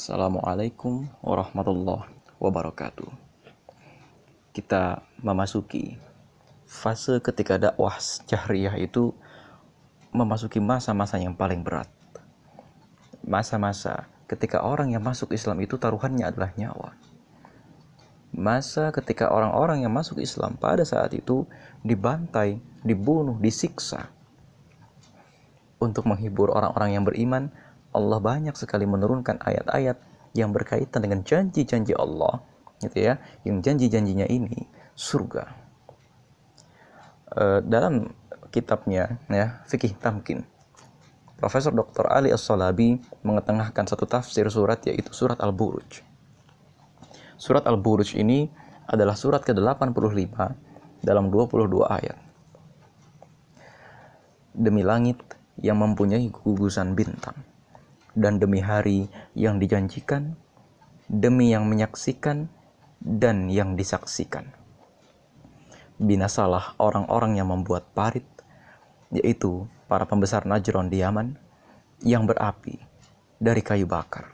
Assalamualaikum warahmatullahi wabarakatuh. Kita memasuki fase ketika dakwah jahriyah itu memasuki masa-masa yang paling berat. Masa-masa ketika orang yang masuk Islam itu taruhannya adalah nyawa. Masa ketika orang-orang yang masuk Islam pada saat itu dibantai, dibunuh, disiksa. Untuk menghibur orang-orang yang beriman, Allah banyak sekali menurunkan ayat-ayat yang berkaitan dengan janji-janji Allah gitu ya yang janji-janjinya ini surga e, dalam kitabnya ya fikih tamkin Profesor Dr. Ali As-Salabi mengetengahkan satu tafsir surat yaitu surat Al-Buruj. Surat Al-Buruj ini adalah surat ke-85 dalam 22 ayat. Demi langit yang mempunyai gugusan bintang dan demi hari yang dijanjikan, demi yang menyaksikan dan yang disaksikan. Binasalah orang-orang yang membuat parit, yaitu para pembesar Najron di Yaman, yang berapi dari kayu bakar.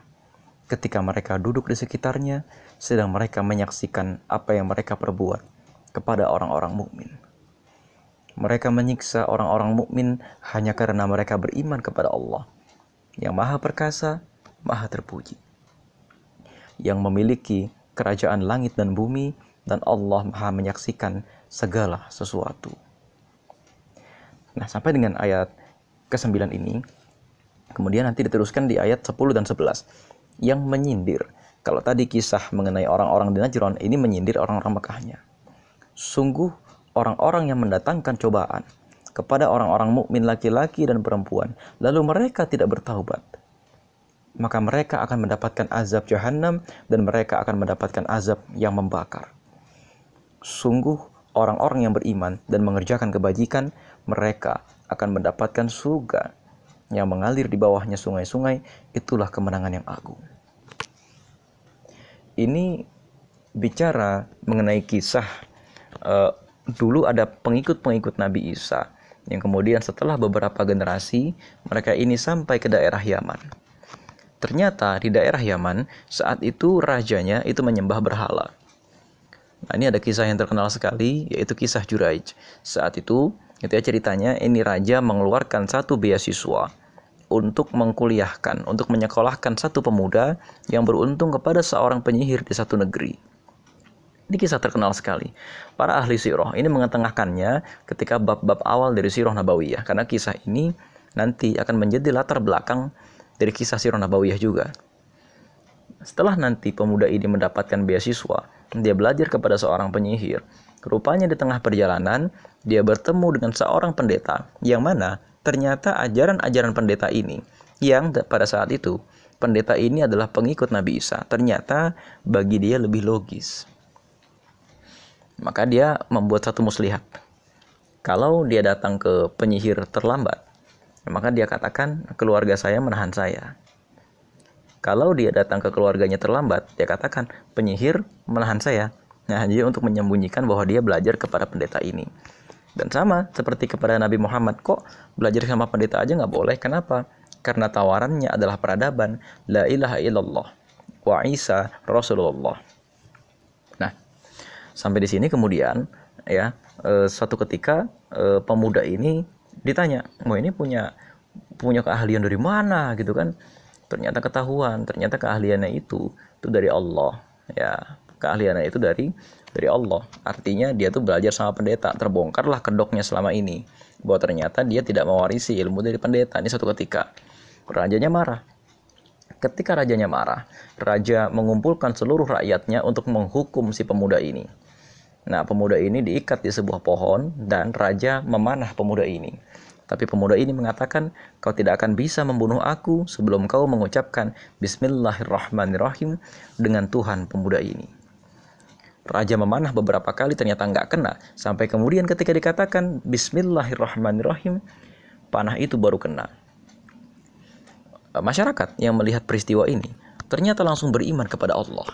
Ketika mereka duduk di sekitarnya, sedang mereka menyaksikan apa yang mereka perbuat kepada orang-orang mukmin. Mereka menyiksa orang-orang mukmin hanya karena mereka beriman kepada Allah yang maha perkasa, maha terpuji, yang memiliki kerajaan langit dan bumi, dan Allah maha menyaksikan segala sesuatu. Nah, sampai dengan ayat ke-9 ini, kemudian nanti diteruskan di ayat 10 dan 11, yang menyindir. Kalau tadi kisah mengenai orang-orang di Najran, ini menyindir orang-orang Mekahnya. Sungguh orang-orang yang mendatangkan cobaan, kepada orang-orang mukmin laki-laki dan perempuan, lalu mereka tidak bertaubat, maka mereka akan mendapatkan azab jahanam dan mereka akan mendapatkan azab yang membakar. Sungguh orang-orang yang beriman dan mengerjakan kebajikan, mereka akan mendapatkan surga yang mengalir di bawahnya sungai-sungai, itulah kemenangan yang agung. Ini bicara mengenai kisah uh, dulu ada pengikut-pengikut Nabi Isa yang kemudian setelah beberapa generasi mereka ini sampai ke daerah Yaman. Ternyata di daerah Yaman saat itu rajanya itu menyembah berhala. Nah, ini ada kisah yang terkenal sekali yaitu kisah Juraij. Saat itu itu ya ceritanya ini raja mengeluarkan satu beasiswa untuk mengkuliahkan, untuk menyekolahkan satu pemuda yang beruntung kepada seorang penyihir di satu negeri. Ini kisah terkenal sekali. Para ahli sirah ini mengetengahkannya ketika bab-bab awal dari sirah nabawiyah. Karena kisah ini nanti akan menjadi latar belakang dari kisah sirah nabawiyah juga. Setelah nanti pemuda ini mendapatkan beasiswa, dia belajar kepada seorang penyihir. Rupanya di tengah perjalanan, dia bertemu dengan seorang pendeta, yang mana ternyata ajaran-ajaran pendeta ini, yang pada saat itu, pendeta ini adalah pengikut Nabi Isa, ternyata bagi dia lebih logis maka dia membuat satu muslihat. Kalau dia datang ke penyihir terlambat, maka dia katakan keluarga saya menahan saya. Kalau dia datang ke keluarganya terlambat, dia katakan penyihir menahan saya. Nah, jadi untuk menyembunyikan bahwa dia belajar kepada pendeta ini. Dan sama seperti kepada Nabi Muhammad, kok belajar sama pendeta aja nggak boleh? Kenapa? Karena tawarannya adalah peradaban. La ilaha illallah. Wa Isa Rasulullah. Sampai di sini kemudian ya e, suatu ketika e, pemuda ini ditanya, "Mau ini punya punya keahlian dari mana?" gitu kan. Ternyata ketahuan, ternyata keahliannya itu itu dari Allah. Ya, keahliannya itu dari dari Allah. Artinya dia tuh belajar sama pendeta, terbongkarlah kedoknya selama ini. Bahwa ternyata dia tidak mewarisi ilmu dari pendeta. Ini suatu ketika rajanya marah. Ketika rajanya marah, raja mengumpulkan seluruh rakyatnya untuk menghukum si pemuda ini. Nah, pemuda ini diikat di sebuah pohon dan raja memanah pemuda ini. Tapi pemuda ini mengatakan, kau tidak akan bisa membunuh aku sebelum kau mengucapkan Bismillahirrahmanirrahim dengan Tuhan pemuda ini. Raja memanah beberapa kali ternyata nggak kena. Sampai kemudian ketika dikatakan Bismillahirrahmanirrahim, panah itu baru kena. Masyarakat yang melihat peristiwa ini ternyata langsung beriman kepada Allah.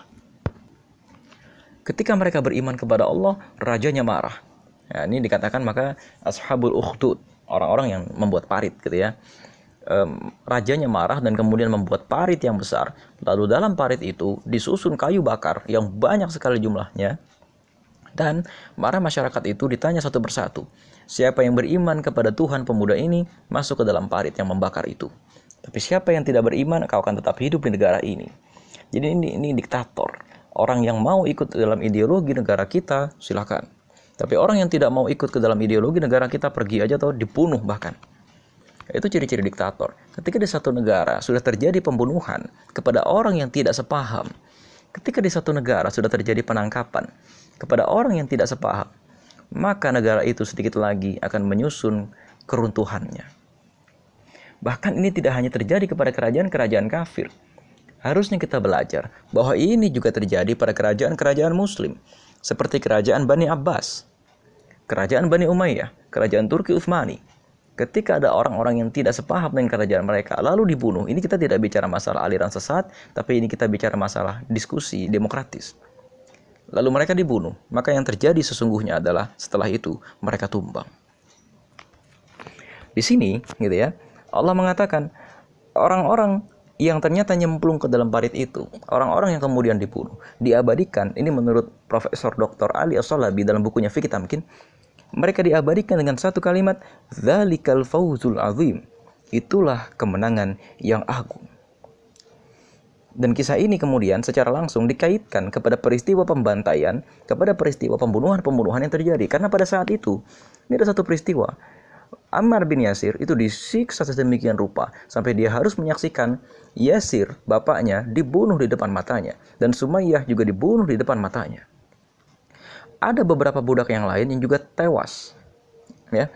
Ketika mereka beriman kepada Allah, rajanya marah. Ya, ini dikatakan maka ashabul ukhdud, orang-orang yang membuat parit gitu ya. um, rajanya marah dan kemudian membuat parit yang besar. Lalu dalam parit itu disusun kayu bakar yang banyak sekali jumlahnya. Dan para masyarakat itu ditanya satu persatu, siapa yang beriman kepada Tuhan pemuda ini masuk ke dalam parit yang membakar itu. Tapi siapa yang tidak beriman, kau akan tetap hidup di negara ini. Jadi ini, ini diktator. Orang yang mau ikut dalam ideologi negara kita, silakan. Tapi orang yang tidak mau ikut ke dalam ideologi negara kita, pergi aja atau dibunuh bahkan. Itu ciri-ciri diktator. Ketika di satu negara sudah terjadi pembunuhan kepada orang yang tidak sepaham, ketika di satu negara sudah terjadi penangkapan kepada orang yang tidak sepaham, maka negara itu sedikit lagi akan menyusun keruntuhannya. Bahkan ini tidak hanya terjadi kepada kerajaan-kerajaan kafir. Harusnya kita belajar bahwa ini juga terjadi pada kerajaan-kerajaan muslim, seperti kerajaan Bani Abbas, kerajaan Bani Umayyah, kerajaan Turki Utsmani, ketika ada orang-orang yang tidak sepaham dengan kerajaan mereka lalu dibunuh. Ini kita tidak bicara masalah aliran sesat tapi ini kita bicara masalah diskusi demokratis. Lalu mereka dibunuh. Maka yang terjadi sesungguhnya adalah setelah itu mereka tumbang. Di sini gitu ya Allah mengatakan orang-orang yang ternyata nyemplung ke dalam parit itu orang-orang yang kemudian dibunuh diabadikan ini menurut Profesor Dr. Ali as dalam bukunya Fikih Tamkin mereka diabadikan dengan satu kalimat zalikal fauzul azim itulah kemenangan yang agung dan kisah ini kemudian secara langsung dikaitkan kepada peristiwa pembantaian, kepada peristiwa pembunuhan-pembunuhan yang terjadi. Karena pada saat itu, ini ada satu peristiwa. Ammar bin Yasir itu disiksa sedemikian rupa sampai dia harus menyaksikan Yasir, bapaknya, dibunuh di depan matanya. Dan Sumayyah juga dibunuh di depan matanya ada beberapa budak yang lain yang juga tewas. Ya.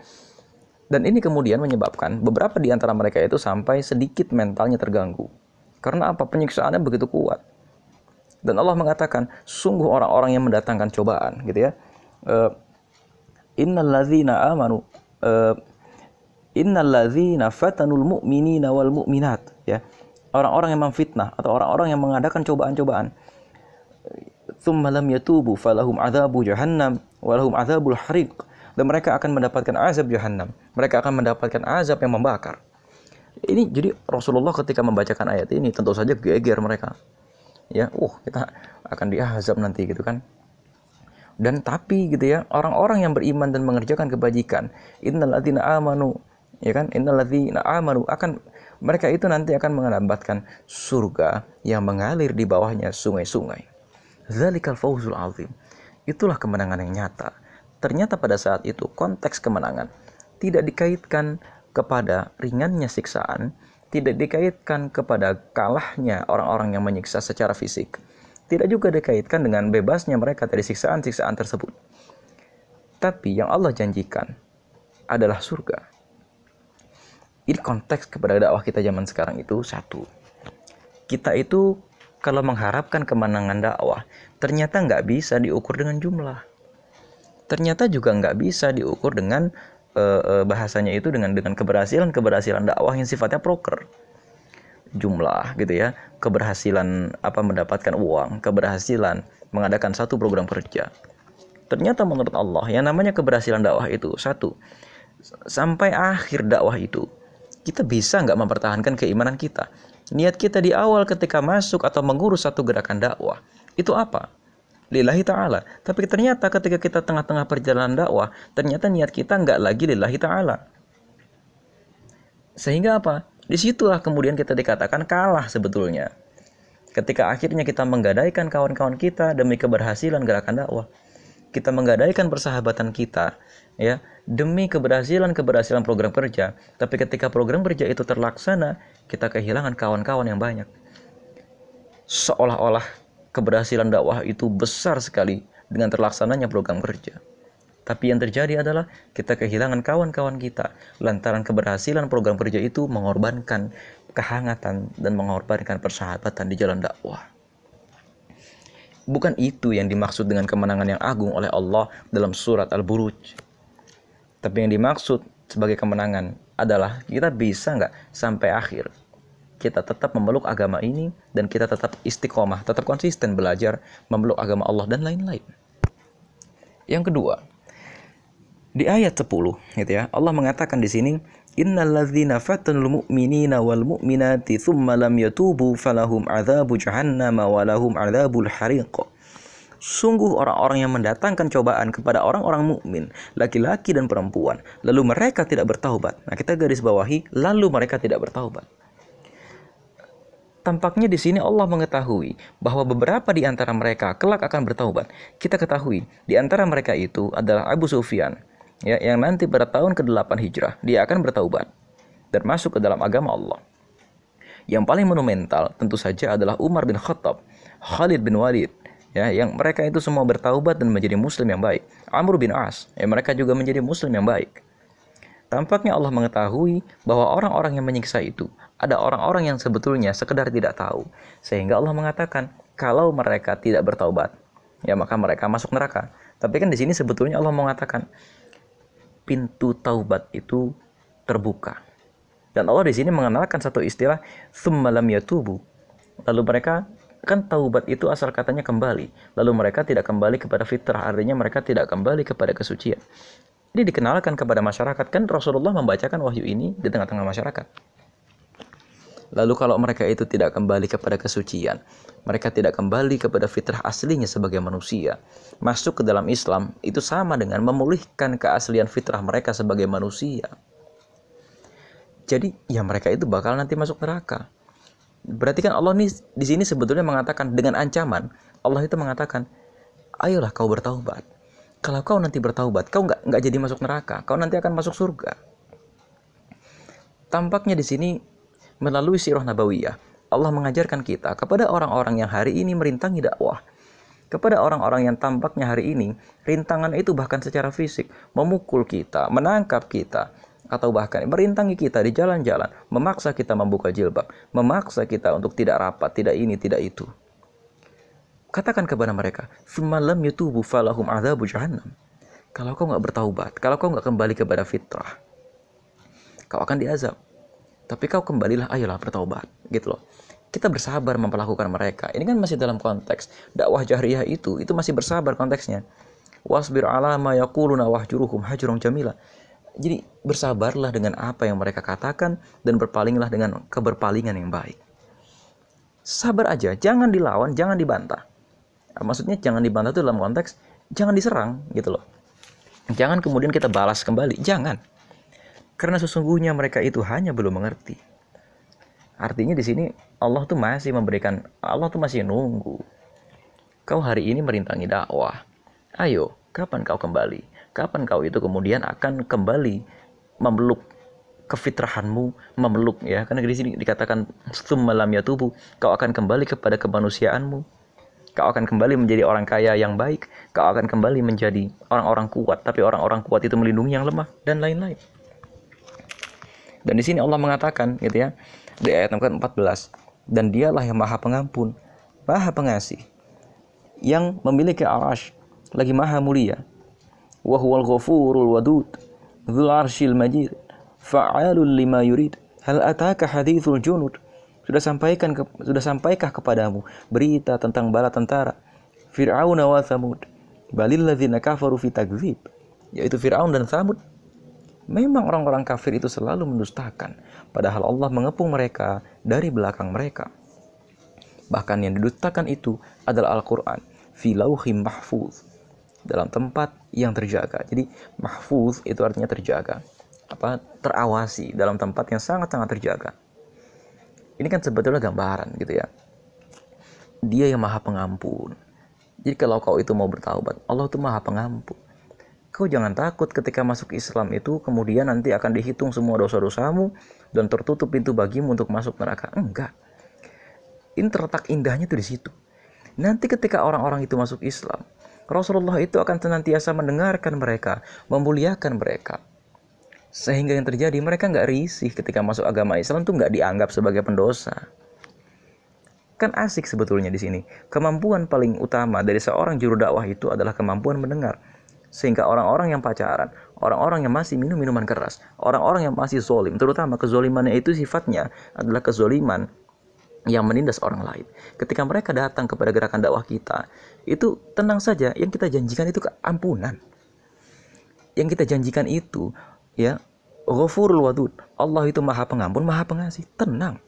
Dan ini kemudian menyebabkan beberapa di antara mereka itu sampai sedikit mentalnya terganggu. Karena apa? Penyiksaannya begitu kuat. Dan Allah mengatakan, sungguh orang-orang yang mendatangkan cobaan, gitu ya. Uh, Innalladzina amanu uh, Innalladzina fatanul mu'minina wal mu'minat, ya. Orang-orang yang memfitnah atau orang-orang yang mengadakan cobaan-cobaan. Thumma lam yatubu falahum adzabu jahannam walahum adzabul hariq. Dan mereka akan mendapatkan azab jahannam. Mereka akan mendapatkan azab yang membakar. Ini jadi Rasulullah ketika membacakan ayat ini tentu saja geger mereka. Ya uh kita akan diazab nanti gitu kan dan tapi gitu ya orang-orang yang beriman dan mengerjakan kebajikan innalladzina amanu ya kan innalladzina amanu akan mereka itu nanti akan mendapatkan surga yang mengalir di bawahnya sungai-sungai Zalikal fawzul azim. Itulah kemenangan yang nyata. Ternyata pada saat itu konteks kemenangan tidak dikaitkan kepada ringannya siksaan, tidak dikaitkan kepada kalahnya orang-orang yang menyiksa secara fisik. Tidak juga dikaitkan dengan bebasnya mereka dari siksaan-siksaan tersebut. Tapi yang Allah janjikan adalah surga. Ini konteks kepada dakwah kita zaman sekarang itu satu. Kita itu kalau mengharapkan kemenangan dakwah, ternyata nggak bisa diukur dengan jumlah. Ternyata juga nggak bisa diukur dengan e, bahasanya itu dengan dengan keberhasilan keberhasilan dakwah yang sifatnya proker jumlah gitu ya keberhasilan apa mendapatkan uang keberhasilan mengadakan satu program kerja ternyata menurut Allah yang namanya keberhasilan dakwah itu satu sampai akhir dakwah itu kita bisa nggak mempertahankan keimanan kita Niat kita di awal ketika masuk atau mengurus satu gerakan dakwah, itu apa? Lillahi ta'ala. Tapi ternyata ketika kita tengah-tengah perjalanan dakwah, ternyata niat kita nggak lagi lillahi ta'ala. Sehingga apa? Di situlah kemudian kita dikatakan kalah sebetulnya. Ketika akhirnya kita menggadaikan kawan-kawan kita demi keberhasilan gerakan dakwah, kita menggadaikan persahabatan kita, ya demi keberhasilan-keberhasilan program kerja. Tapi ketika program kerja itu terlaksana, kita kehilangan kawan-kawan yang banyak. Seolah-olah keberhasilan dakwah itu besar sekali dengan terlaksananya program kerja. Tapi yang terjadi adalah kita kehilangan kawan-kawan kita lantaran keberhasilan program kerja itu mengorbankan kehangatan dan mengorbankan persahabatan di jalan dakwah. Bukan itu yang dimaksud dengan kemenangan yang agung oleh Allah dalam surat Al-Buruj. Tapi yang dimaksud sebagai kemenangan adalah kita bisa nggak sampai akhir kita tetap memeluk agama ini dan kita tetap istiqomah, tetap konsisten belajar memeluk agama Allah dan lain-lain. Yang kedua, di ayat 10 gitu ya, Allah mengatakan di sini Innal ladzina fatanul mu'minina wal mu'minati thumma lam yatubu falahum adzabu jahannam wa lahum adzabul hariq. Sungguh orang-orang yang mendatangkan cobaan kepada orang-orang mukmin, laki-laki dan perempuan, lalu mereka tidak bertaubat. Nah, kita garis bawahi, lalu mereka tidak bertaubat. Tampaknya di sini Allah mengetahui bahwa beberapa di antara mereka kelak akan bertaubat. Kita ketahui di antara mereka itu adalah Abu Sufyan, ya yang nanti pada tahun ke-8 Hijrah dia akan bertaubat dan masuk ke dalam agama Allah. Yang paling monumental tentu saja adalah Umar bin Khattab, Khalid bin Walid, ya yang mereka itu semua bertaubat dan menjadi muslim yang baik. Amr bin As, ya mereka juga menjadi muslim yang baik. Tampaknya Allah mengetahui bahwa orang-orang yang menyiksa itu ada orang-orang yang sebetulnya sekedar tidak tahu. Sehingga Allah mengatakan, kalau mereka tidak bertaubat, ya maka mereka masuk neraka. Tapi kan di sini sebetulnya Allah mengatakan, pintu taubat itu terbuka. Dan Allah di sini mengenalkan satu istilah summalam yatubu. Lalu mereka kan taubat itu asal katanya kembali. Lalu mereka tidak kembali kepada fitrah, artinya mereka tidak kembali kepada kesucian. Ini dikenalkan kepada masyarakat kan Rasulullah membacakan wahyu ini di tengah-tengah masyarakat. Lalu kalau mereka itu tidak kembali kepada kesucian, mereka tidak kembali kepada fitrah aslinya sebagai manusia. Masuk ke dalam Islam itu sama dengan memulihkan keaslian fitrah mereka sebagai manusia. Jadi ya mereka itu bakal nanti masuk neraka. Berarti kan Allah ini di sini sebetulnya mengatakan dengan ancaman Allah itu mengatakan, ayolah kau bertaubat. Kalau kau nanti bertaubat, kau nggak nggak jadi masuk neraka, kau nanti akan masuk surga. Tampaknya di sini melalui sirah nabawiyah, Allah mengajarkan kita kepada orang-orang yang hari ini merintangi dakwah, kepada orang-orang yang tampaknya hari ini rintangan itu bahkan secara fisik memukul kita, menangkap kita, atau bahkan merintangi kita di jalan-jalan, memaksa kita membuka jilbab, memaksa kita untuk tidak rapat, tidak ini, tidak itu. Katakan kepada mereka, semalam yutubu falahum adzabu jahannam." Kalau kau nggak bertaubat, kalau kau nggak kembali kepada fitrah, kau akan diazab. Tapi kau kembalilah, ayolah bertaubat, gitu loh. Kita bersabar memperlakukan mereka. Ini kan masih dalam konteks dakwah jahriyah itu, itu masih bersabar konteksnya. Wasbir ala ma yaquluna wahjuruhum hajrun jamila. Jadi bersabarlah dengan apa yang mereka katakan dan berpalinglah dengan keberpalingan yang baik. Sabar aja, jangan dilawan, jangan dibantah. Nah, maksudnya jangan dibantah itu dalam konteks jangan diserang gitu loh. Jangan kemudian kita balas kembali, jangan. Karena sesungguhnya mereka itu hanya belum mengerti. Artinya di sini Allah tuh masih memberikan, Allah tuh masih nunggu. Kau hari ini merintangi dakwah. Ayo, kapan kau kembali? Kapan kau itu kemudian akan kembali memeluk kefitrahanmu, memeluk ya. Karena di sini dikatakan summalam ya tubuh, kau akan kembali kepada kemanusiaanmu. Kau akan kembali menjadi orang kaya yang baik. Kau akan kembali menjadi orang-orang kuat. Tapi orang-orang kuat itu melindungi yang lemah dan lain-lain. Dan di sini Allah mengatakan gitu ya di ayat 14 dan dialah yang maha pengampun, maha pengasih yang memiliki arash lagi maha mulia. Wa huwal ghafurul wadud dzul arsyil majid fa'alul lima yurid. Hal ataka hadithul junud? Sudah sampaikan ke, sudah sampaikah kepadamu berita tentang bala tentara Fir'aun wa Thamud balil ladzina kafaru fi yaitu Fir'aun dan Thamud Memang orang-orang kafir itu selalu mendustakan, padahal Allah mengepung mereka dari belakang mereka. Bahkan yang didustakan itu adalah Al-Quran, filauhim mahfuz, dalam tempat yang terjaga. Jadi mahfuz itu artinya terjaga, apa terawasi dalam tempat yang sangat-sangat terjaga. Ini kan sebetulnya gambaran gitu ya. Dia yang maha pengampun. Jadi kalau kau itu mau bertaubat, Allah itu maha pengampun. Kau jangan takut ketika masuk Islam itu kemudian nanti akan dihitung semua dosa-dosamu dan tertutup pintu bagimu untuk masuk neraka. Enggak. Ini terletak indahnya itu di situ. Nanti ketika orang-orang itu masuk Islam, Rasulullah itu akan senantiasa mendengarkan mereka, memuliakan mereka. Sehingga yang terjadi mereka nggak risih ketika masuk agama Islam tuh nggak dianggap sebagai pendosa. Kan asik sebetulnya di sini. Kemampuan paling utama dari seorang juru dakwah itu adalah kemampuan mendengar sehingga orang-orang yang pacaran, orang-orang yang masih minum minuman keras, orang-orang yang masih zolim, terutama kezolimannya itu sifatnya adalah kezoliman yang menindas orang lain. Ketika mereka datang kepada gerakan dakwah kita, itu tenang saja, yang kita janjikan itu keampunan. Yang kita janjikan itu ya Ghafurul Wadud. Allah itu Maha Pengampun, Maha Pengasih. Tenang.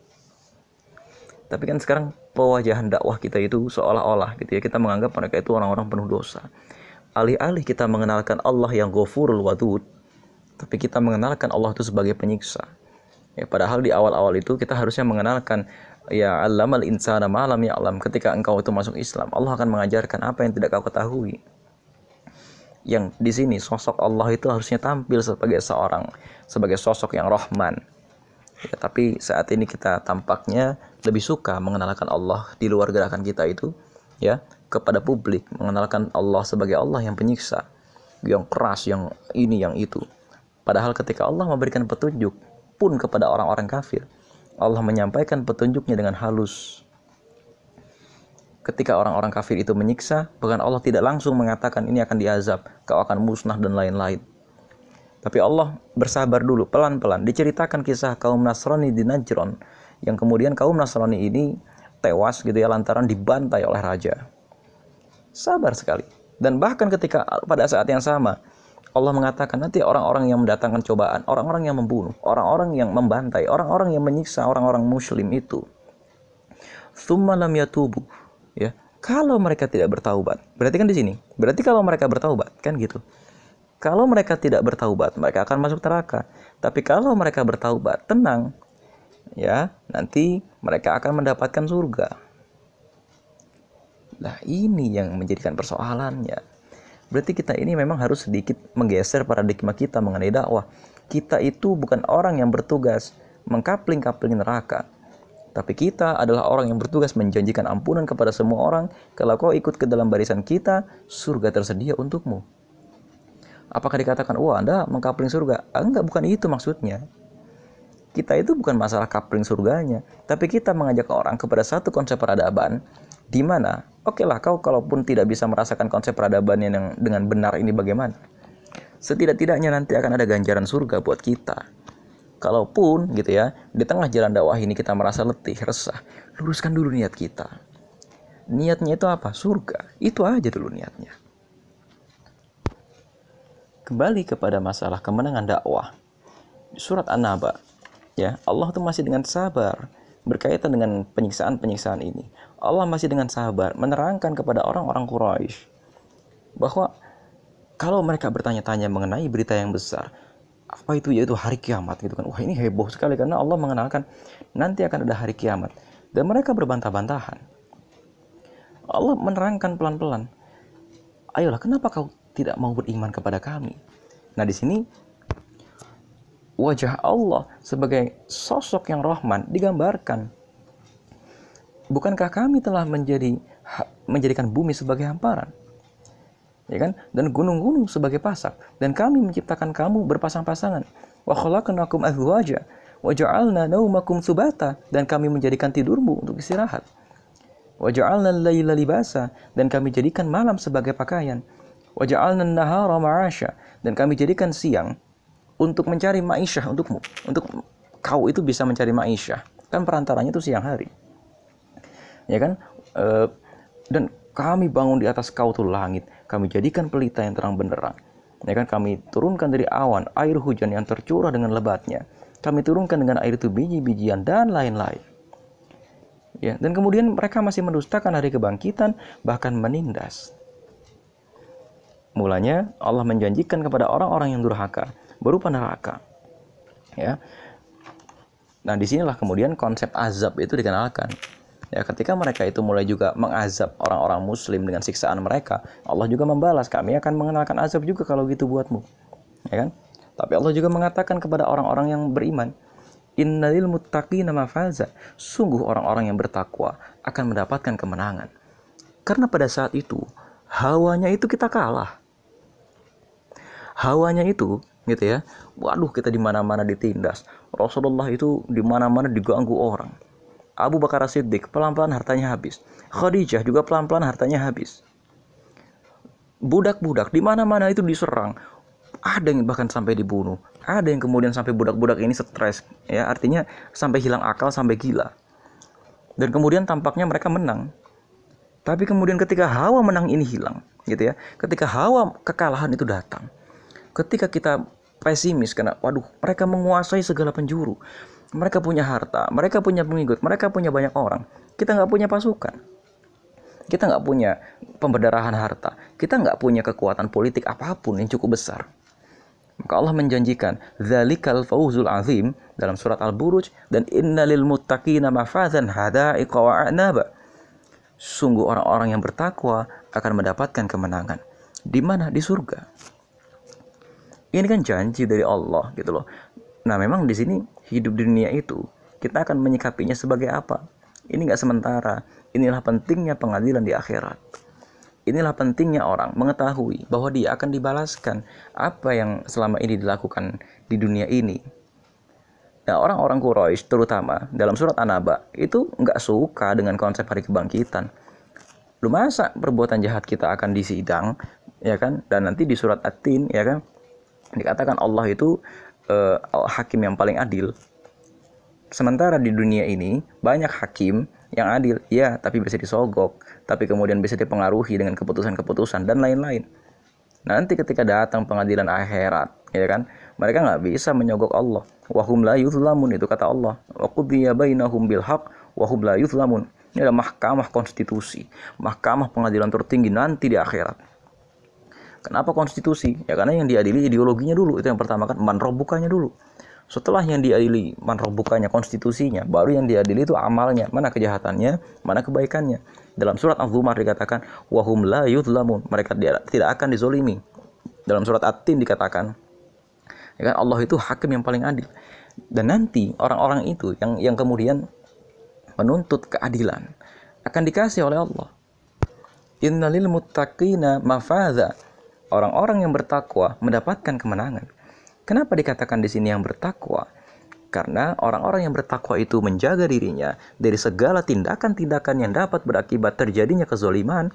Tapi kan sekarang pewajahan dakwah kita itu seolah-olah gitu ya kita menganggap mereka itu orang-orang penuh dosa. Alih-alih kita mengenalkan Allah yang Ghafurul Wadud, tapi kita mengenalkan Allah itu sebagai penyiksa. Ya, padahal di awal-awal itu kita harusnya mengenalkan ya alamal insana malam ya alam ketika engkau itu masuk Islam Allah akan mengajarkan apa yang tidak kau ketahui. Yang di sini sosok Allah itu harusnya tampil sebagai seorang sebagai sosok yang rahman. Ya, tapi saat ini kita tampaknya lebih suka mengenalkan Allah di luar gerakan kita itu ya kepada publik mengenalkan Allah sebagai Allah yang penyiksa yang keras yang ini yang itu. Padahal ketika Allah memberikan petunjuk pun kepada orang-orang kafir Allah menyampaikan petunjuknya dengan halus. Ketika orang-orang kafir itu menyiksa bahkan Allah tidak langsung mengatakan ini akan diazab kau akan musnah dan lain-lain. Tapi Allah bersabar dulu pelan-pelan. Diceritakan kisah kaum Nasrani di Najron yang kemudian kaum Nasrani ini tewas gitu ya lantaran dibantai oleh raja. Sabar sekali. Dan bahkan ketika pada saat yang sama Allah mengatakan nanti orang-orang yang mendatangkan cobaan, orang-orang yang membunuh, orang-orang yang membantai, orang-orang yang menyiksa orang-orang muslim itu. Thumma lam yatubu. Ya, kalau mereka tidak bertaubat. Berarti kan di sini. Berarti kalau mereka bertaubat, kan gitu. Kalau mereka tidak bertaubat, mereka akan masuk neraka. Tapi kalau mereka bertaubat, tenang, ya nanti mereka akan mendapatkan surga. Nah ini yang menjadikan persoalannya. Berarti kita ini memang harus sedikit menggeser paradigma kita mengenai dakwah. Kita itu bukan orang yang bertugas mengkapling-kapling neraka. Tapi kita adalah orang yang bertugas menjanjikan ampunan kepada semua orang. Kalau kau ikut ke dalam barisan kita, surga tersedia untukmu. Apakah dikatakan, wah Anda mengkapling surga? Enggak, bukan itu maksudnya kita itu bukan masalah coupling surganya, tapi kita mengajak orang kepada satu konsep peradaban di mana, oke okay lah kau kalaupun tidak bisa merasakan konsep peradaban yang dengan benar ini bagaimana, setidak-tidaknya nanti akan ada ganjaran surga buat kita. Kalaupun gitu ya, di tengah jalan dakwah ini kita merasa letih, resah, luruskan dulu niat kita. Niatnya itu apa? Surga. Itu aja dulu niatnya. Kembali kepada masalah kemenangan dakwah. Surat An-Naba ya Allah tuh masih dengan sabar berkaitan dengan penyiksaan-penyiksaan ini. Allah masih dengan sabar menerangkan kepada orang-orang Quraisy bahwa kalau mereka bertanya-tanya mengenai berita yang besar, apa itu yaitu hari kiamat gitu kan. Wah, ini heboh sekali karena Allah mengenalkan nanti akan ada hari kiamat dan mereka berbantah-bantahan. Allah menerangkan pelan-pelan. Ayolah, kenapa kau tidak mau beriman kepada kami? Nah, di sini wajah Allah sebagai sosok yang rahman digambarkan. Bukankah kami telah menjadi menjadikan bumi sebagai hamparan? Ya kan? Dan gunung-gunung sebagai pasak dan kami menciptakan kamu berpasang-pasangan. Wa khalaqnakum azwaja wa ja'alna naumakum subata dan kami menjadikan tidurmu untuk istirahat. Wa ja'alna al-laila libasa dan kami jadikan malam sebagai pakaian. Wa ja'alna an-nahara ma'asha dan kami jadikan siang untuk mencari ma'isyah untukmu. Untuk kau itu bisa mencari ma'isyah. Kan perantaranya itu siang hari. Ya kan? E, dan kami bangun di atas kau tuh langit. Kami jadikan pelita yang terang benderang. Ya kan? Kami turunkan dari awan air hujan yang tercurah dengan lebatnya. Kami turunkan dengan air itu biji-bijian dan lain-lain. Ya, dan kemudian mereka masih mendustakan hari kebangkitan, bahkan menindas. Mulanya Allah menjanjikan kepada orang-orang yang durhaka, berupa neraka. Ya. Nah, di sinilah kemudian konsep azab itu dikenalkan. Ya, ketika mereka itu mulai juga mengazab orang-orang muslim dengan siksaan mereka, Allah juga membalas, kami akan mengenalkan azab juga kalau gitu buatmu. Ya kan? Tapi Allah juga mengatakan kepada orang-orang yang beriman, Innalil muttaqina mafaza. Sungguh orang-orang yang bertakwa akan mendapatkan kemenangan. Karena pada saat itu, hawanya itu kita kalah. Hawanya itu gitu ya waduh kita di mana-mana ditindas Rasulullah itu di mana-mana diganggu orang Abu Bakar Siddiq pelan-pelan hartanya habis. Khadijah juga pelan-pelan hartanya habis. Budak-budak di mana-mana itu diserang. Ada yang bahkan sampai dibunuh. Ada yang kemudian sampai budak-budak ini stres ya. Artinya sampai hilang akal sampai gila. Dan kemudian tampaknya mereka menang. Tapi kemudian ketika hawa menang ini hilang gitu ya. Ketika hawa kekalahan itu datang. Ketika kita pesimis karena waduh mereka menguasai segala penjuru mereka punya harta mereka punya pengikut mereka punya banyak orang kita nggak punya pasukan kita nggak punya pemberdarahan harta kita nggak punya kekuatan politik apa pun yang cukup besar maka Allah menjanjikan zalikal fauzul azim dalam surat Al-Buruj dan innalil muttaqina mafazan hada'iqa wa a'naba. Sungguh orang-orang yang bertakwa akan mendapatkan kemenangan. Di mana? Di surga. Ini kan janji dari Allah gitu loh. Nah memang di sini hidup di dunia itu kita akan menyikapinya sebagai apa? Ini nggak sementara. Inilah pentingnya pengadilan di akhirat. Inilah pentingnya orang mengetahui bahwa dia akan dibalaskan apa yang selama ini dilakukan di dunia ini. Nah, orang-orang Quraisy terutama dalam surat An-Naba itu nggak suka dengan konsep hari kebangkitan. Lu masa perbuatan jahat kita akan disidang, ya kan? Dan nanti di surat At-Tin, ya kan? Dikatakan Allah itu uh, hakim yang paling adil. Sementara di dunia ini banyak hakim yang adil, ya, tapi bisa disogok, tapi kemudian bisa dipengaruhi dengan keputusan-keputusan dan lain-lain. Nanti ketika datang pengadilan akhirat, ya kan, mereka nggak bisa menyogok Allah. Wahum la yuzlamun itu kata Allah. Wa qudiya bainahum bil haq wahum la yuzlamun. Ini adalah mahkamah konstitusi, mahkamah pengadilan tertinggi nanti di akhirat. Kenapa konstitusi? Ya karena yang diadili ideologinya dulu, itu yang pertama kan manrobukannya dulu. Setelah yang diadili manrobukannya konstitusinya, baru yang diadili itu amalnya, mana kejahatannya, mana kebaikannya. Dalam surat Al-Zumar dikatakan, wahum la yudlamun, mereka tidak akan dizolimi. Dalam surat At-Tin dikatakan, ya kan Allah itu hakim yang paling adil. Dan nanti orang-orang itu yang yang kemudian menuntut keadilan akan dikasih oleh Allah. Innalil muttaqina mafaza. Orang-orang yang bertakwa mendapatkan kemenangan. Kenapa dikatakan di sini yang bertakwa? Karena orang-orang yang bertakwa itu menjaga dirinya dari segala tindakan-tindakan yang dapat berakibat terjadinya kezoliman.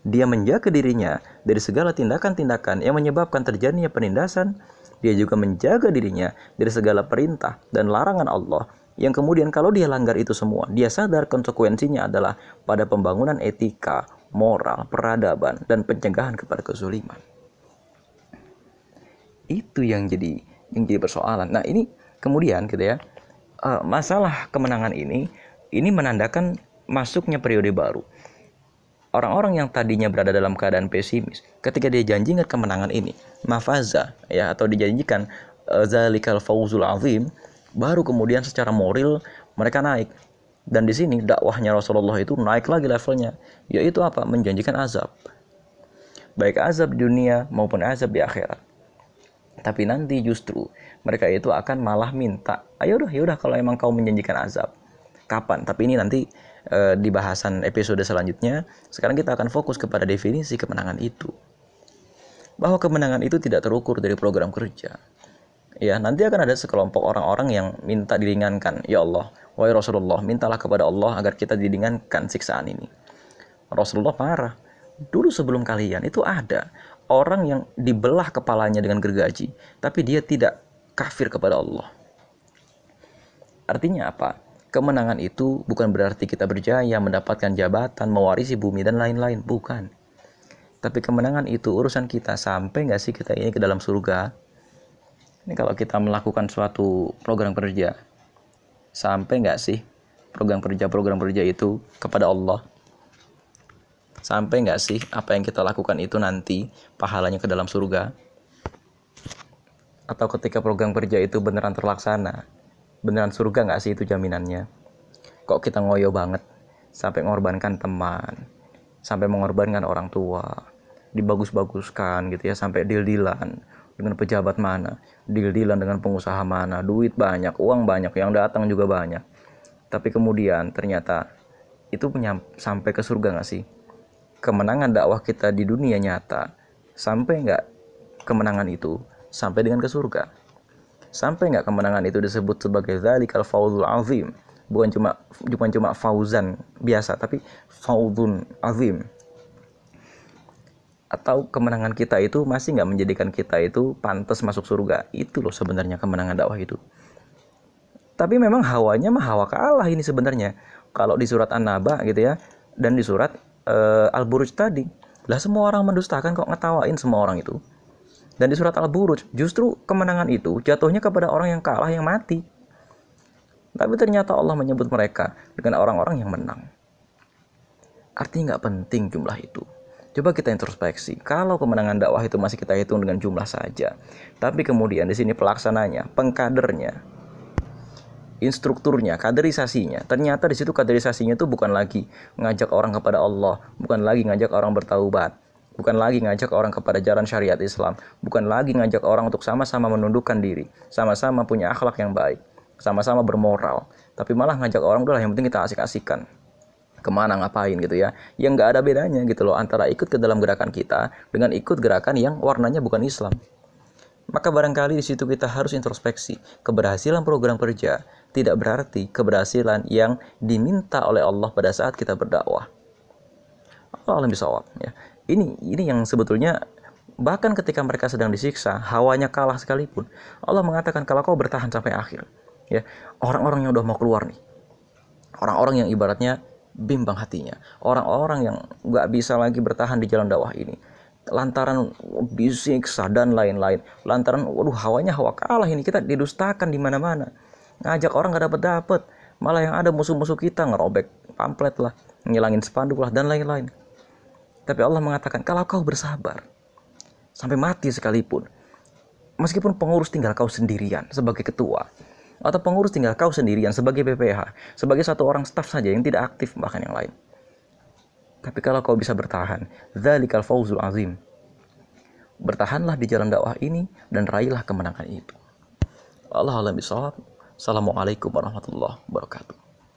Dia menjaga dirinya dari segala tindakan-tindakan yang menyebabkan terjadinya penindasan. Dia juga menjaga dirinya dari segala perintah dan larangan Allah yang kemudian kalau dia langgar itu semua, dia sadar konsekuensinya adalah pada pembangunan etika, moral, peradaban, dan pencegahan kepada kezoliman. Itu yang jadi yang jadi persoalan. Nah ini kemudian gitu ya uh, masalah kemenangan ini ini menandakan masuknya periode baru. Orang-orang yang tadinya berada dalam keadaan pesimis ketika dia janjikan kemenangan ini mafaza ya atau dijanjikan uh, zalikal fauzul azim baru kemudian secara moral mereka naik dan di sini dakwahnya Rasulullah itu naik lagi levelnya yaitu apa menjanjikan azab baik azab dunia maupun azab di akhirat tapi nanti justru mereka itu akan malah minta, ayo udah, yaudah kalau emang kau menjanjikan azab. Kapan? Tapi ini nanti e, di bahasan episode selanjutnya. Sekarang kita akan fokus kepada definisi kemenangan itu. Bahwa kemenangan itu tidak terukur dari program kerja. Ya, nanti akan ada sekelompok orang-orang yang minta diringankan. Ya Allah, wahai Rasulullah, mintalah kepada Allah agar kita diringankan siksaan ini. Rasulullah marah. Dulu sebelum kalian itu ada orang yang dibelah kepalanya dengan gergaji, tapi dia tidak kafir kepada Allah. Artinya apa? Kemenangan itu bukan berarti kita berjaya mendapatkan jabatan, mewarisi bumi dan lain-lain, bukan. Tapi kemenangan itu urusan kita sampai nggak sih kita ini ke dalam surga? Ini kalau kita melakukan suatu program kerja, sampai nggak sih program kerja program kerja itu kepada Allah? Sampai nggak sih apa yang kita lakukan itu nanti pahalanya ke dalam surga? Atau ketika program kerja itu beneran terlaksana, beneran surga nggak sih itu jaminannya? Kok kita ngoyo banget sampai mengorbankan teman, sampai mengorbankan orang tua, dibagus-baguskan gitu ya sampai deal-dealan dengan pejabat mana, deal-dealan dengan pengusaha mana, duit banyak, uang banyak, yang datang juga banyak. Tapi kemudian ternyata itu sampai ke surga nggak sih? kemenangan dakwah kita di dunia nyata sampai nggak kemenangan itu sampai dengan ke surga? Sampai nggak kemenangan itu disebut sebagai zalikal fauzul azim. Bukan cuma bukan cuma fauzan biasa tapi fauzun azim atau kemenangan kita itu masih nggak menjadikan kita itu pantas masuk surga itu loh sebenarnya kemenangan dakwah itu tapi memang hawanya mah hawa kalah ini sebenarnya kalau di surat An-Naba gitu ya dan di surat uh, Al-Buruj tadi. Lah semua orang mendustakan kok ngetawain semua orang itu. Dan di surat Al-Buruj, justru kemenangan itu jatuhnya kepada orang yang kalah yang mati. Tapi ternyata Allah menyebut mereka dengan orang-orang yang menang. Artinya nggak penting jumlah itu. Coba kita introspeksi. Kalau kemenangan dakwah itu masih kita hitung dengan jumlah saja, tapi kemudian di sini pelaksananya, pengkadernya, instrukturnya, kaderisasinya. Ternyata di situ kaderisasinya itu bukan lagi ngajak orang kepada Allah, bukan lagi ngajak orang bertaubat, bukan lagi ngajak orang kepada jalan syariat Islam, bukan lagi ngajak orang untuk sama-sama menundukkan diri, sama-sama punya akhlak yang baik, sama-sama bermoral, tapi malah ngajak orang udah yang penting kita asik-asikan ke mana ngapain gitu ya yang nggak ada bedanya gitu loh antara ikut ke dalam gerakan kita dengan ikut gerakan yang warnanya bukan Islam. Maka barangkali di situ kita harus introspeksi keberhasilan program kerja tidak berarti keberhasilan yang diminta oleh Allah pada saat kita berdakwah. Allah bisa ya. Ini ini yang sebetulnya bahkan ketika mereka sedang disiksa, hawanya kalah sekalipun, Allah mengatakan kalau kau bertahan sampai akhir, ya. Orang-orang yang udah mau keluar nih, orang-orang yang ibaratnya bimbang hatinya, orang-orang yang nggak bisa lagi bertahan di jalan dakwah ini, lantaran disiksa dan lain-lain, lantaran waduh hawanya hawa kalah ini. Kita didustakan di mana-mana, ngajak orang nggak dapat, malah yang ada musuh-musuh kita ngerobek pamflet lah, ngilangin spanduk lah dan lain-lain. Tapi Allah mengatakan, kalau kau bersabar, sampai mati sekalipun, meskipun pengurus tinggal kau sendirian sebagai ketua, atau pengurus tinggal kau sendirian sebagai BPH, sebagai satu orang staf saja yang tidak aktif bahkan yang lain. Tapi kalau kau bisa bertahan, dzalikal fauzul azim. Bertahanlah di jalan dakwah ini dan raihlah kemenangan itu. Allah alam. Assalamualaikum warahmatullahi wabarakatuh.